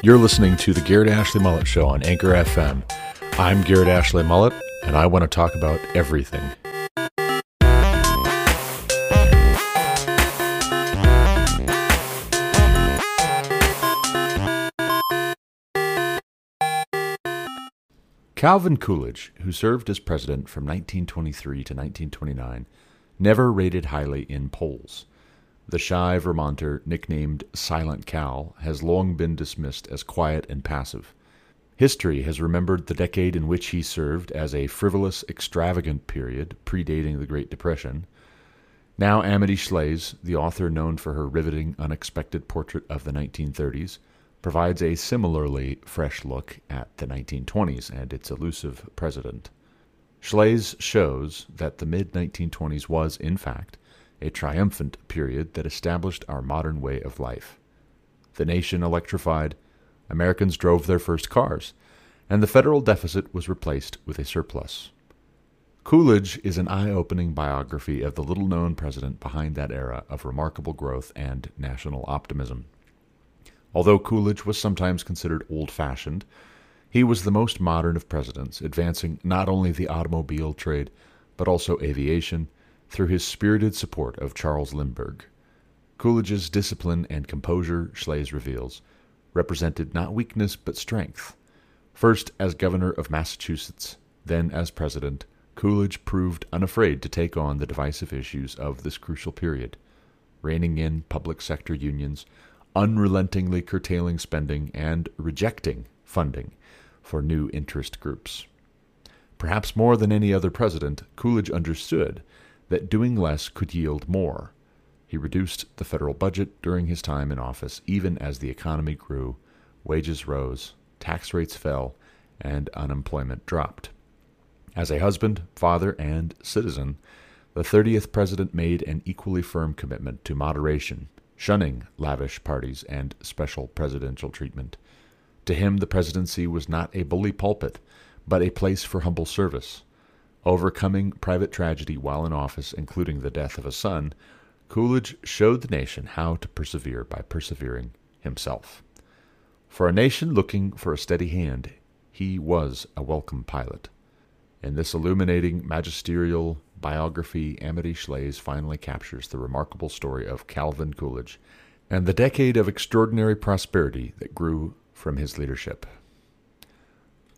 You're listening to the Garrett Ashley Mullet Show on Anchor FM. I'm Garrett Ashley Mullet, and I want to talk about everything. Calvin Coolidge, who served as president from 1923 to 1929, never rated highly in polls. The shy Vermonter, nicknamed Silent Cal, has long been dismissed as quiet and passive. History has remembered the decade in which he served as a frivolous, extravagant period predating the Great Depression. Now, Amity Shlaes, the author known for her riveting, unexpected portrait of the 1930s, provides a similarly fresh look at the 1920s and its elusive president. Shlaes shows that the mid 1920s was, in fact, a triumphant period that established our modern way of life. The nation electrified, Americans drove their first cars, and the federal deficit was replaced with a surplus. Coolidge is an eye opening biography of the little known president behind that era of remarkable growth and national optimism. Although Coolidge was sometimes considered old fashioned, he was the most modern of presidents, advancing not only the automobile trade, but also aviation, through his spirited support of Charles Lindbergh. Coolidge's discipline and composure, Shlaes reveals, represented not weakness but strength. First as governor of Massachusetts, then as president, Coolidge proved unafraid to take on the divisive issues of this crucial period, reining in public sector unions, unrelentingly curtailing spending, and rejecting funding for new interest groups. Perhaps more than any other president, Coolidge understood that doing less could yield more. He reduced the federal budget during his time in office, even as the economy grew, wages rose, tax rates fell, and unemployment dropped. As a husband, father, and citizen, the 30th president made an equally firm commitment to moderation, shunning lavish parties and special presidential treatment. To him, the presidency was not a bully pulpit, but a place for humble service. Overcoming private tragedy while in office, including the death of a son, Coolidge showed the nation how to persevere by persevering himself. For a nation looking for a steady hand, he was a welcome pilot. In this illuminating magisterial biography, Amity Shlaes finally captures the remarkable story of Calvin Coolidge and the decade of extraordinary prosperity that grew from his leadership.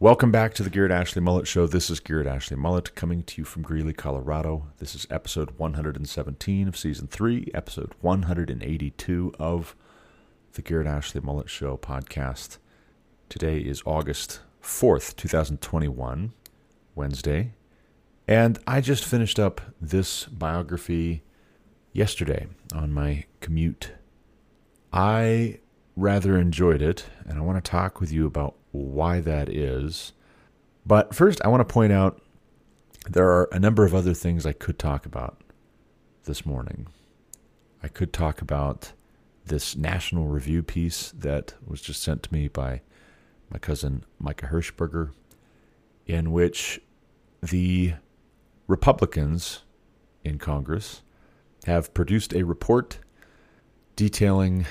Welcome back to the Garrett Ashley Mullet Show. This is Garrett Ashley Mullet coming to you from Greeley, Colorado. This is episode 117 of season 3, episode 182 of the Garrett Ashley Mullet Show podcast. Today is August 4th, 2021, Wednesday. And I just finished up this biography yesterday on my commute. I rather enjoyed it, and I want to talk with you about why that is. But first, I want to point out there are a number of other things I could talk about this morning. I could talk about this National Review piece that was just sent to me by my cousin Micah Hirschberger, in which the Republicans in Congress have produced a report detailing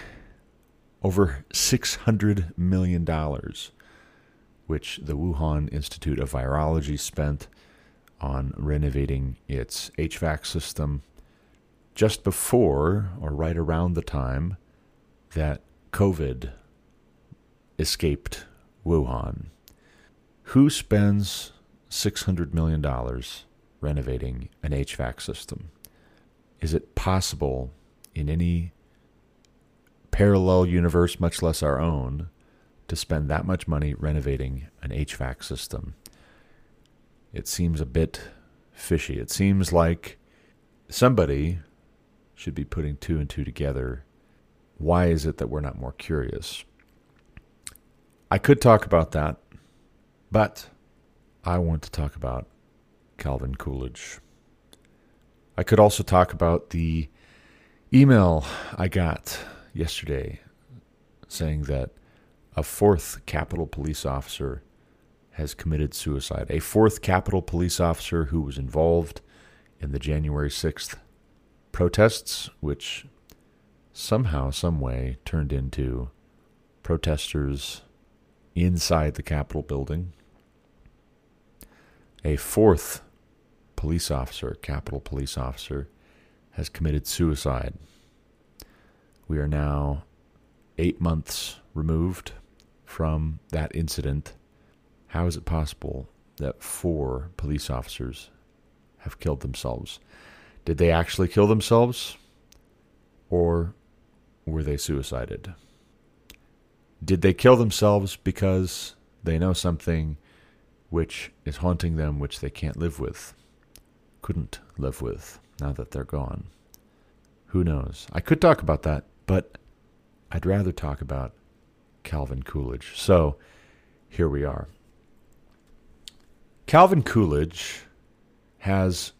over $600 million which the Wuhan Institute of Virology spent on renovating its HVAC system just before or right around the time that COVID escaped Wuhan. Who spends $600 million renovating an HVAC system? Is it possible in any parallel universe, much less our own, to spend that much money renovating an HVAC system. It seems a bit fishy. It seems like somebody should be putting two and two together. Why is it that we're not more curious? I could talk about that, but I want to talk about Calvin Coolidge. I could also talk about the email I got yesterday saying that a fourth Capitol police officer has committed suicide. A fourth Capitol police officer who was involved in the January 6th protests, which somehow, some way turned into protesters inside the Capitol building. A fourth police officer, Capitol police officer, has committed suicide. We are now eight months removed from that incident. How is it possible that four police officers have killed themselves? Did they actually kill themselves? Or were they suicided? Did they kill themselves because they know something which is haunting them, which they can't live with, couldn't live with now that they're gone? Who knows? I could talk about that, but I'd rather talk about Calvin Coolidge. So here we are. Calvin Coolidge has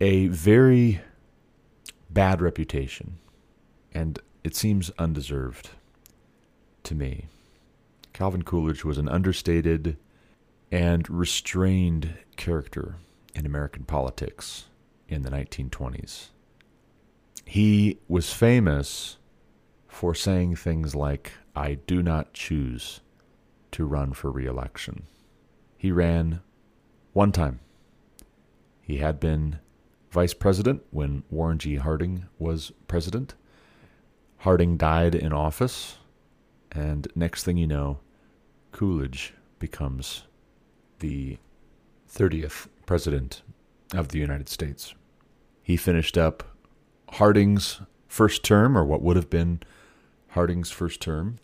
a very bad reputation, and it seems undeserved to me. Calvin Coolidge was an understated and restrained character in American politics in the 1920s. He was famous for saying things like, I do not choose to run for reelection. He ran one time. He had been vice president when Warren G. Harding was president. Harding died in office, and next thing you know, Coolidge becomes the 30th president of the United States. He finished up Harding's first term, or what would have been Harding's first term.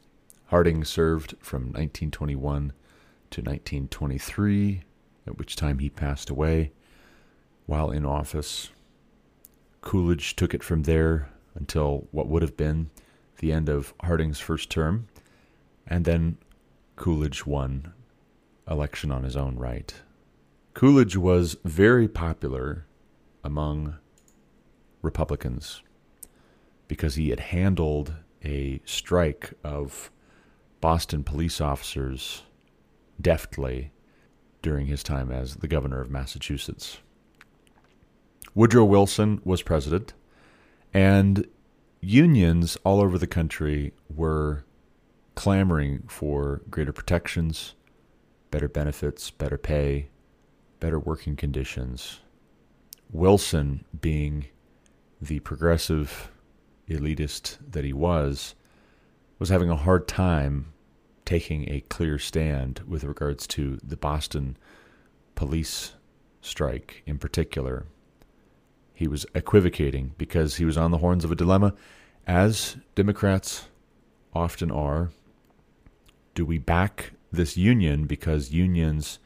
Harding served from 1921 to 1923, at which time he passed away while in office. Coolidge took it from there until what would have been the end of Harding's first term, and then Coolidge won election on his own right. Coolidge was very popular among Republicans because he had handled a strike of Boston police officers deftly during his time as the governor of Massachusetts. Woodrow Wilson was president, and unions all over the country were clamoring for greater protections, better benefits, better pay, better working conditions. Wilson, being the progressive elitist that he was, was having a hard time taking a clear stand with regards to the Boston police strike in particular. He was equivocating because he was on the horns of a dilemma, as Democrats often are. Do we back this union because unions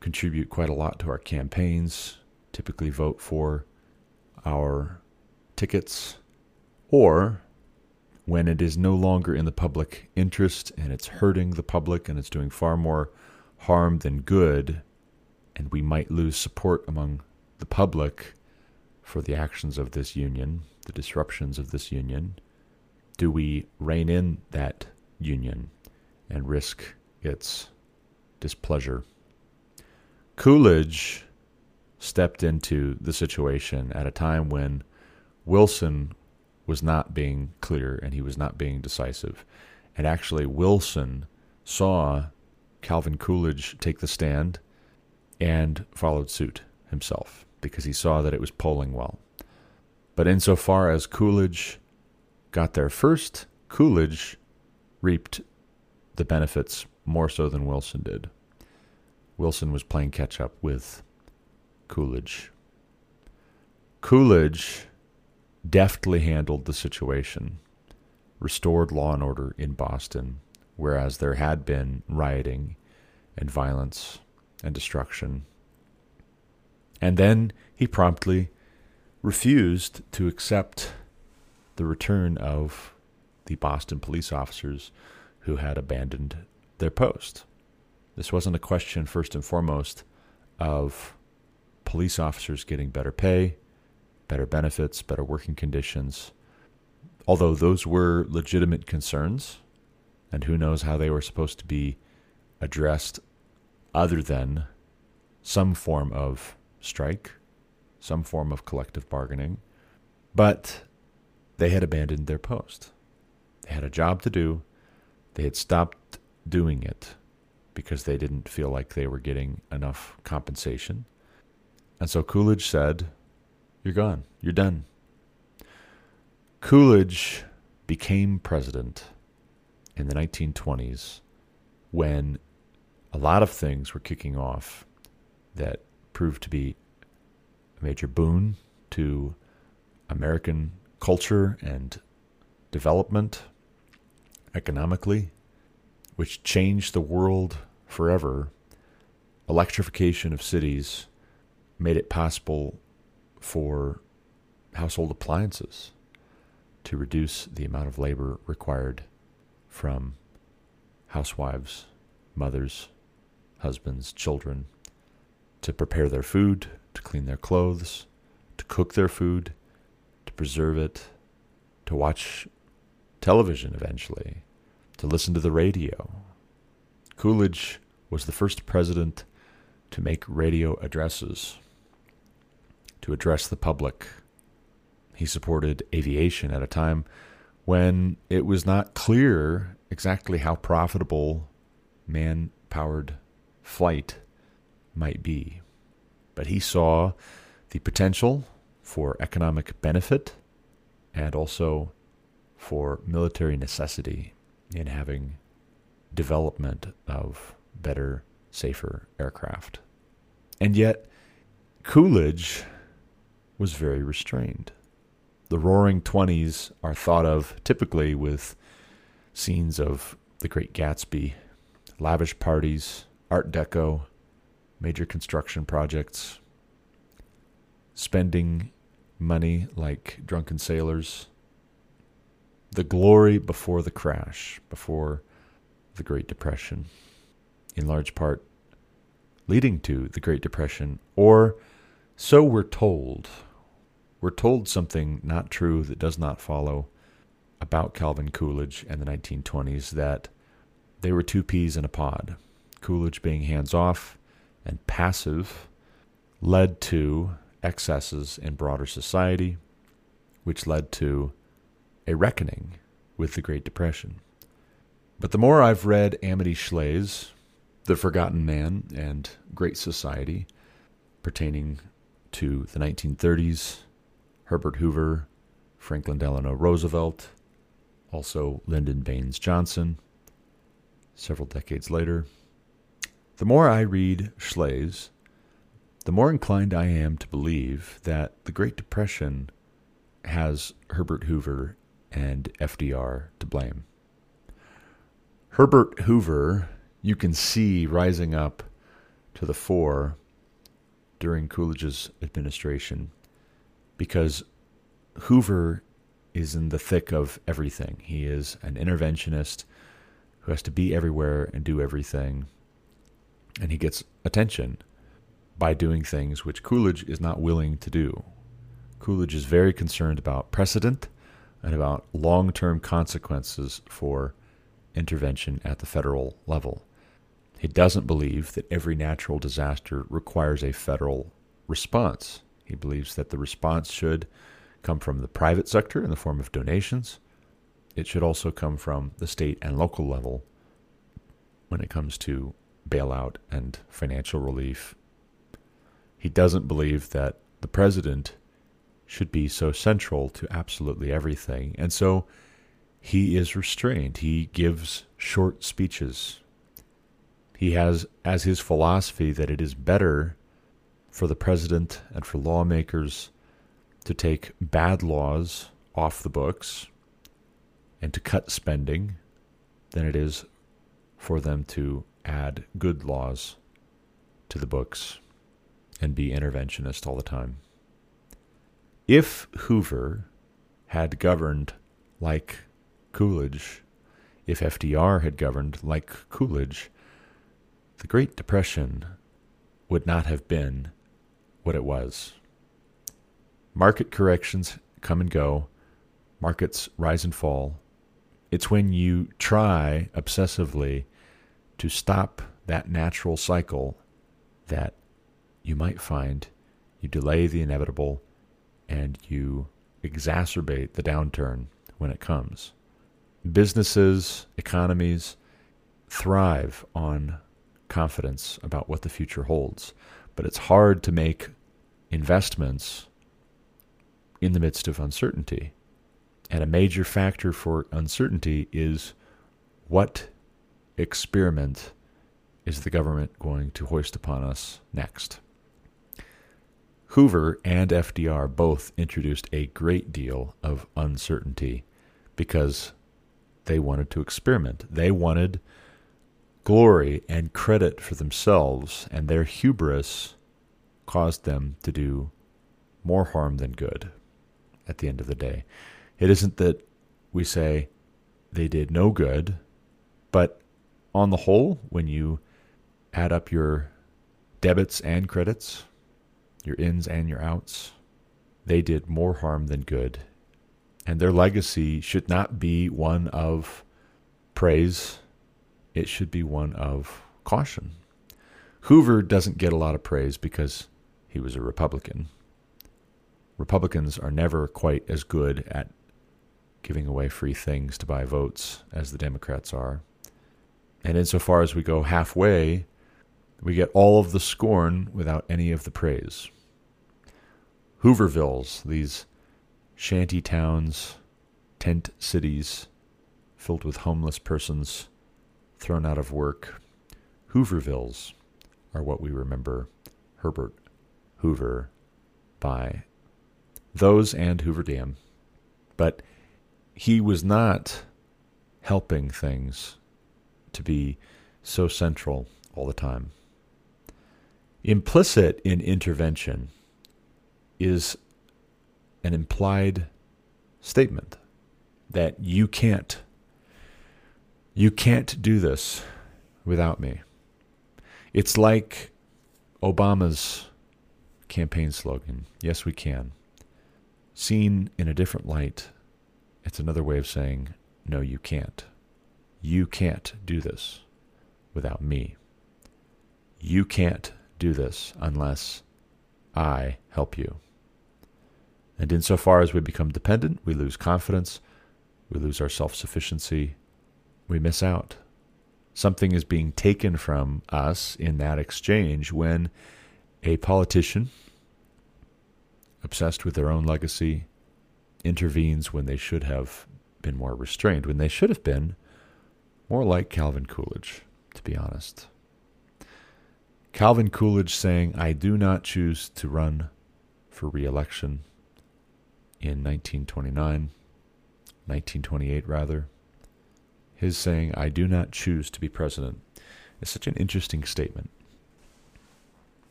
contribute quite a lot to our campaigns, typically vote for our tickets, or when it is no longer in the public interest and it's hurting the public and it's doing far more harm than good, and we might lose support among the public for the actions of this union, the disruptions of this union, do we rein in that union and risk its displeasure? Coolidge stepped into the situation at a time when Wilson was not being clear and he was not being decisive. And actually, Wilson saw Calvin Coolidge take the stand and followed suit himself because he saw that it was polling well. But insofar as Coolidge got there first, Coolidge reaped the benefits more so than Wilson did. Wilson was playing catch up with Coolidge. Coolidge deftly handled the situation, restored law and order in Boston, whereas there had been rioting and violence and destruction. And then he promptly refused to accept the return of the Boston police officers who had abandoned their post. This wasn't a question, first and foremost, of police officers getting better pay better benefits, better working conditions. Although those were legitimate concerns, and who knows how they were supposed to be addressed other than some form of strike, some form of collective bargaining. But they had abandoned their post. They had a job to do. They had stopped doing it because they didn't feel like they were getting enough compensation. And so Coolidge said, You're gone. You're done. Coolidge became president in the 1920s when a lot of things were kicking off that proved to be a major boon to American culture and development economically, which changed the world forever. Electrification of cities made it possible for household appliances to reduce the amount of labor required from housewives, mothers, husbands, children to prepare their food, to clean their clothes, to cook their food, to preserve it, to watch television eventually, to listen to the radio. Coolidge was the first president to make radio addresses to address the public. He supported aviation at a time when it was not clear exactly how profitable man powered flight might be. But he saw the potential for economic benefit and also for military necessity in having development of better, safer aircraft. And yet, Coolidge was very restrained. The Roaring Twenties are thought of typically with scenes of the Great Gatsby, lavish parties, Art Deco, major construction projects, spending money like drunken sailors, the glory before the crash, before the Great Depression, in large part leading to the Great Depression, or so we're told we're told something not true that does not follow about Calvin Coolidge and the 1920s that they were two peas in a pod. Coolidge being hands off and passive led to excesses in broader society, which led to a reckoning with the Great Depression. But the more I've read Amity Shlaes, The Forgotten Man and Great Society, pertaining to the 1930s, Herbert Hoover, Franklin Delano Roosevelt, also Lyndon Baines Johnson, several decades later. The more I read Shlaes, the more inclined I am to believe that the Great Depression has Herbert Hoover and FDR to blame. Herbert Hoover, you can see rising up to the fore during Coolidge's administration because Hoover is in the thick of everything. He is an interventionist who has to be everywhere and do everything. And he gets attention by doing things which Coolidge is not willing to do. Coolidge is very concerned about precedent and about long term consequences for intervention at the federal level. He doesn't believe that every natural disaster requires a federal response. He believes that the response should come from the private sector in the form of donations. It should also come from the state and local level when it comes to bailout and financial relief. He doesn't believe that the president should be so central to absolutely everything. And so he is restrained. He gives short speeches. He has as his philosophy that it is better for the president and for lawmakers to take bad laws off the books and to cut spending than it is for them to add good laws to the books and be interventionist all the time. If Hoover had governed like Coolidge, if FDR had governed like Coolidge, the Great Depression would not have been what it was. Market corrections come and go, markets rise and fall. It's when you try obsessively to stop that natural cycle that you might find you delay the inevitable and you exacerbate the downturn when it comes. businesses, economies thrive on confidence about what the future holds. But it's hard to make investments in the midst of uncertainty. And a major factor for uncertainty is what experiment is the government going to hoist upon us next? Hoover and FDR both introduced a great deal of uncertainty because they wanted to experiment. They wanted glory and credit for themselves, and their hubris caused them to do more harm than good at the end of the day. It isn't that we say they did no good, but on the whole, when you add up your debits and credits, your ins and your outs, they did more harm than good. And their legacy should not be one of praise, it should be one of caution. Hoover doesn't get a lot of praise because he was a Republican. Republicans are never quite as good at giving away free things to buy votes as the Democrats are. And insofar as we go halfway, we get all of the scorn without any of the praise. Hoovervilles, these shanty towns, tent cities filled with homeless persons thrown out of work. Hoovervilles are what we remember Herbert Hoover by. Those and Hoover Dam. But he was not helping things to be so central all the time. Implicit in intervention is an implied statement that you can't you can't do this without me. It's like Obama's campaign slogan, yes we can. Seen in a different light, it's another way of saying no you can't. You can't do this without me. You can't do this unless I help you. And insofar as we become dependent, we lose confidence, we lose our self sufficiency, we miss out. Something is being taken from us in that exchange when a politician, obsessed with their own legacy, intervenes when they should have been more restrained, when they should have been more like Calvin Coolidge, to be honest. Calvin Coolidge saying, I do not choose to run for re election in 1929, 1928 rather. His saying, I do not choose to be president, is such an interesting statement.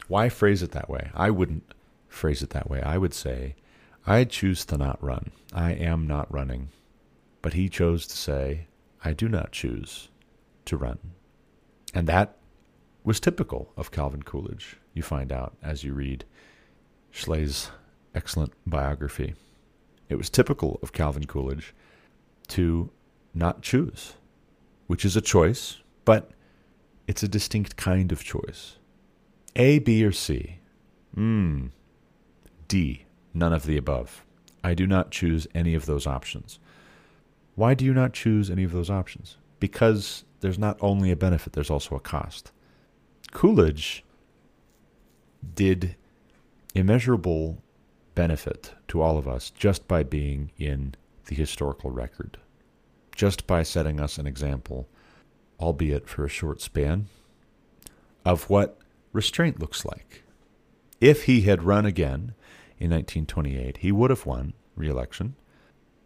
Why phrase it that way? I wouldn't phrase it that way. I would say, I choose to not run. I am not running. But he chose to say, I do not choose to run. And that was typical of Calvin Coolidge, you find out as you read Shlaes's excellent biography. It was typical of Calvin Coolidge to not choose, which is a choice, but it's a distinct kind of choice. A, B, or C? Hmm. D, none of the above. I do not choose any of those options. Why do you not choose any of those options? Because there's not only a benefit, there's also a cost. Coolidge did immeasurable benefit to all of us just by being in the historical record, just by setting us an example, albeit for a short span, of what restraint looks like. If he had run again in 1928, he would have won re election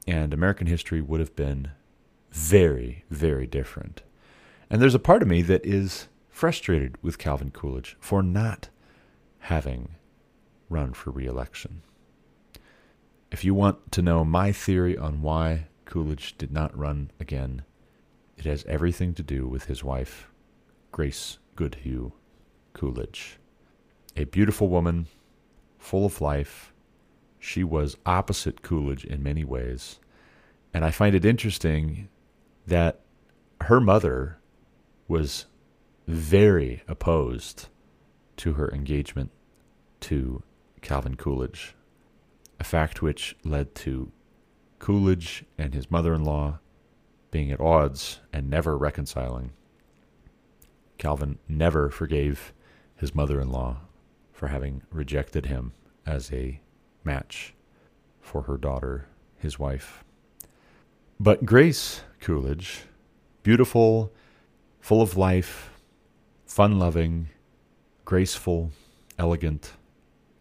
and American history would have been very, very different. And there's a part of me that is frustrated with Calvin Coolidge for not having run for reelection. If you want to know my theory on why Coolidge did not run again, it has everything to do with his wife, Grace Goodhue Coolidge. A beautiful woman, full of life, she was opposite Coolidge in many ways. And I find it interesting that her mother was very opposed to her engagement to Calvin Coolidge, a fact which led to Coolidge and his mother in law being at odds and never reconciling. Calvin never forgave his mother in law for having rejected him as a match for her daughter, his wife. But Grace Coolidge, beautiful, full of life, fun loving, graceful, elegant,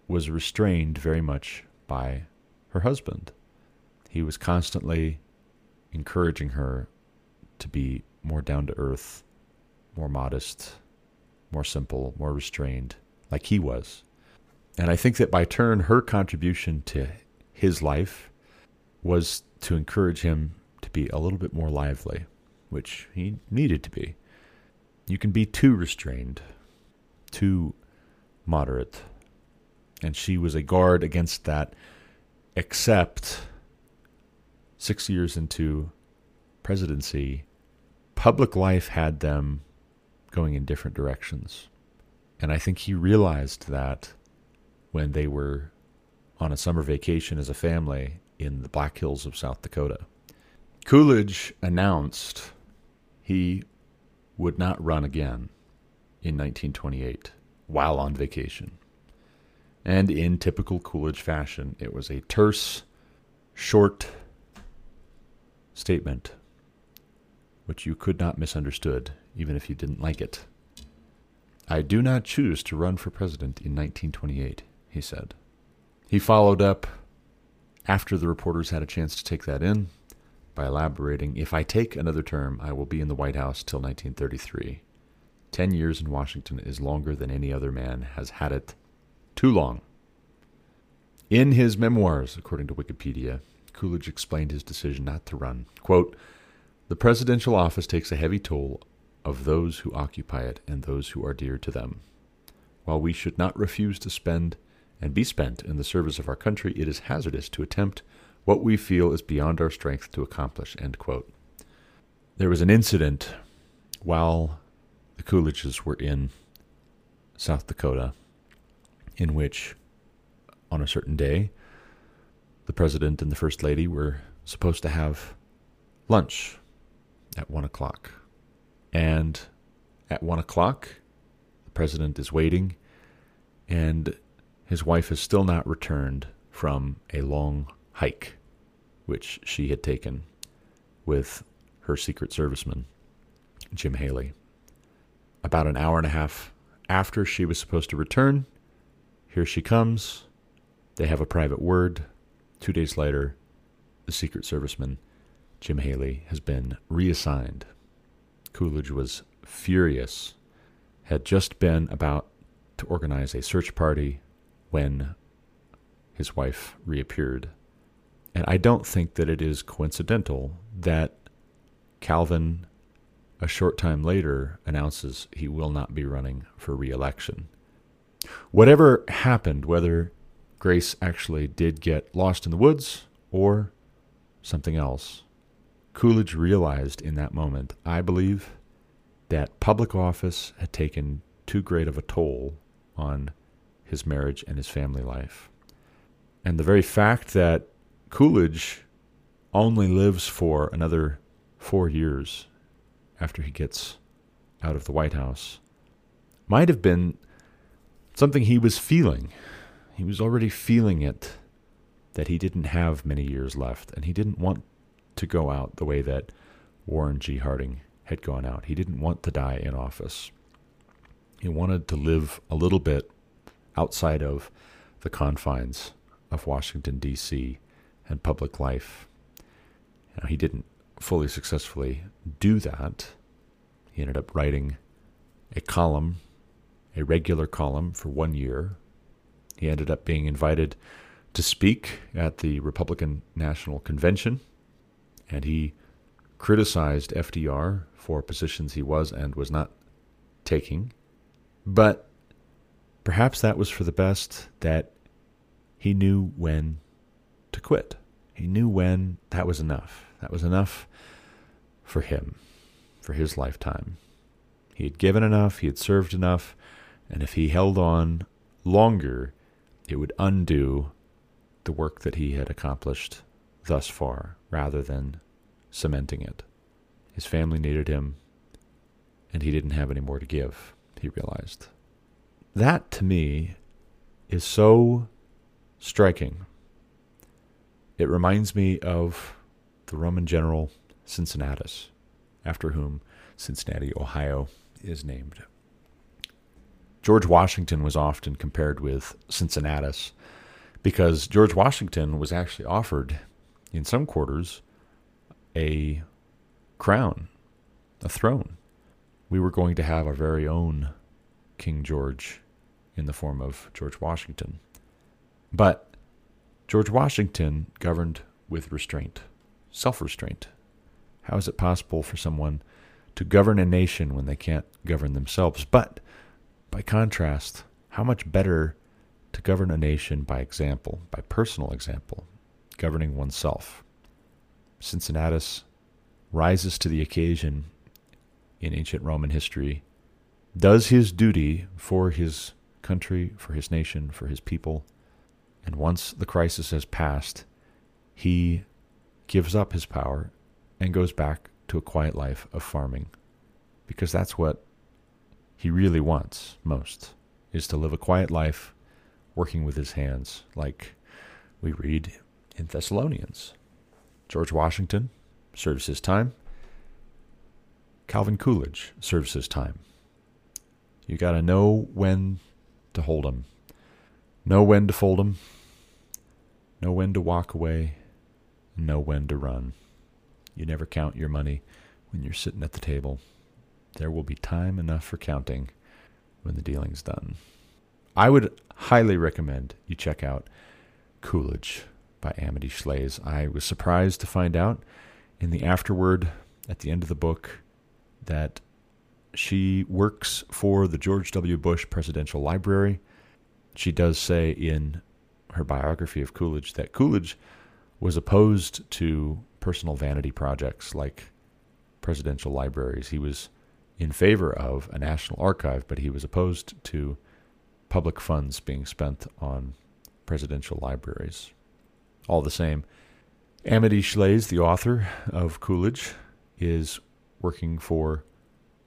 was restrained very much by her husband. He was constantly encouraging her to be more down to earth, more modest, more simple, more restrained, like he was. And I think that by turn, her contribution to his life was to encourage him to be a little bit more lively, which he needed to be. You can be too restrained, too moderate. And she was a guard against that, except six years into presidency, public life had them going in different directions. And I think he realized that when they were on a summer vacation as a family in the Black Hills of South Dakota. Coolidge announced he would not run again in 1928 while on vacation. And in typical Coolidge fashion, it was a terse, short statement which you could not misunderstood, even if you didn't like it. I do not choose to run for president in 1928, he said. He followed up after the reporters had a chance to take that in by elaborating If I take another term, I will be in the White House till 1933. Ten years in Washington is longer than any other man has had it. Too long. In his memoirs, according to Wikipedia, Coolidge explained his decision not to run. Quote, the presidential office takes a heavy toll of those who occupy it and those who are dear to them. While we should not refuse to spend and be spent in the service of our country, it is hazardous to attempt what we feel is beyond our strength to accomplish. There was an incident while the Coolidges were in South Dakota in which, on a certain day, the president and the first lady were supposed to have lunch at one o'clock. And at one o'clock, the president is waiting, and his wife has still not returned from a long hike which she had taken with her Secret Serviceman, Jim Haley. About an hour and a half after she was supposed to return, here she comes. They have a private word. Two days later, the Secret Serviceman Jim Haley has been reassigned. Coolidge was furious, had just been about to organize a search party when his wife reappeared. And I don't think that it is coincidental that Calvin, a short time later, announces he will not be running for re election. Whatever happened, whether Grace actually did get lost in the woods or something else, Coolidge realized in that moment, I believe, that public office had taken too great of a toll on his marriage and his family life. And the very fact that Coolidge only lives for another four years after he gets out of the White House might have been something he was feeling. He was already feeling it that he didn't have many years left, and he didn't want to go out the way that Warren G. Harding had gone out. He didn't want to die in office. He wanted to live a little bit outside of the confines of Washington, D.C. and public life. Now, he didn't fully successfully do that. He ended up writing a column, a regular column, for one year. He ended up being invited to speak at the Republican National Convention and he criticized FDR for positions he was and was not taking. But perhaps that was for the best that he knew when to quit. He knew when that was enough. That was enough for him, for his lifetime. He had given enough, he had served enough, and if he held on longer, it would undo the work that he had accomplished thus far rather than cementing it. His family needed him, and he didn't have any more to give, he realized. That, to me, is so striking. It reminds me of the Roman general Cincinnatus, after whom Cincinnati, Ohio is named. George Washington was often compared with Cincinnatus because George Washington was actually offered, in some quarters, a crown, a throne. We were going to have our very own King George in the form of George Washington. But George Washington governed with restraint, self restraint. How is it possible for someone to govern a nation when they can't govern themselves? But by contrast, how much better to govern a nation by example, by personal example, governing oneself. Cincinnatus rises to the occasion in ancient Roman history, does his duty for his country, for his nation, for his people, and once the crisis has passed, he gives up his power and goes back to a quiet life of farming because that's what he really wants most is to live a quiet life working with his hands like we read in Thessalonians. George Washington serves his time. Calvin Coolidge serves his time. You got to know when to hold 'em, know when to fold 'em, know when to walk away, know when to run. You never count your money when you're sitting at the table. There will be time enough for counting when the dealing's done. I would highly recommend you check out Coolidge by Amity Shlaes. I was surprised to find out in the afterword at the end of the book that she works for the George W. Bush Presidential Library. She does say in her biography of Coolidge that Coolidge was opposed to personal vanity projects like presidential libraries. He was in favor of a national archive, but he was opposed to public funds being spent on presidential libraries. All the same, Amity Shlaes, the author of Coolidge, is working for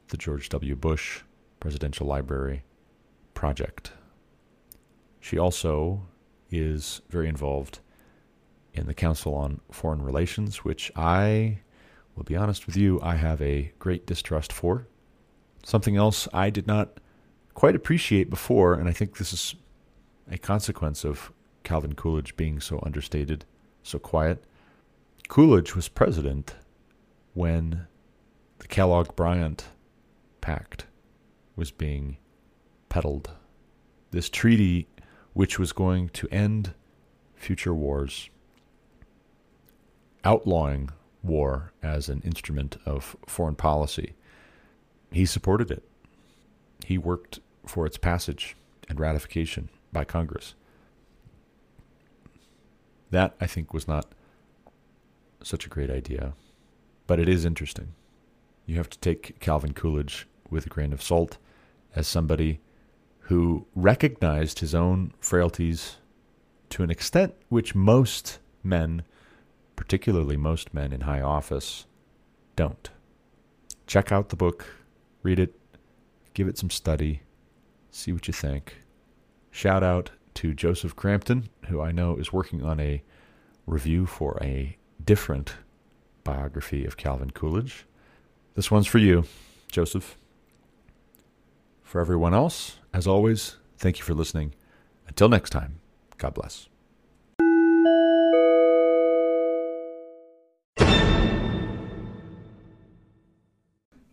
the George W. Bush Presidential Library project. She also is very involved in the Council on Foreign Relations, which I will be honest with you, I have a great distrust for. Something else I did not quite appreciate before, and I think this is a consequence of Calvin Coolidge being so understated, so quiet. Coolidge was president when the Kellogg Briand Pact was being peddled. This treaty, which was going to end future wars, outlawing war as an instrument of foreign policy, he supported it. He worked for its passage and ratification by Congress. That, I think, was not such a great idea, but it is interesting. You have to take Calvin Coolidge with a grain of salt as somebody who recognized his own frailties to an extent which most men, particularly most men in high office, don't. Check out the book, read it, give it some study, see what you think. Shout out to Joseph Crampton, who I know is working on a review for a different biography of Calvin Coolidge. This one's for you, Joseph. For everyone else, as always, thank you for listening. Until next time, God bless.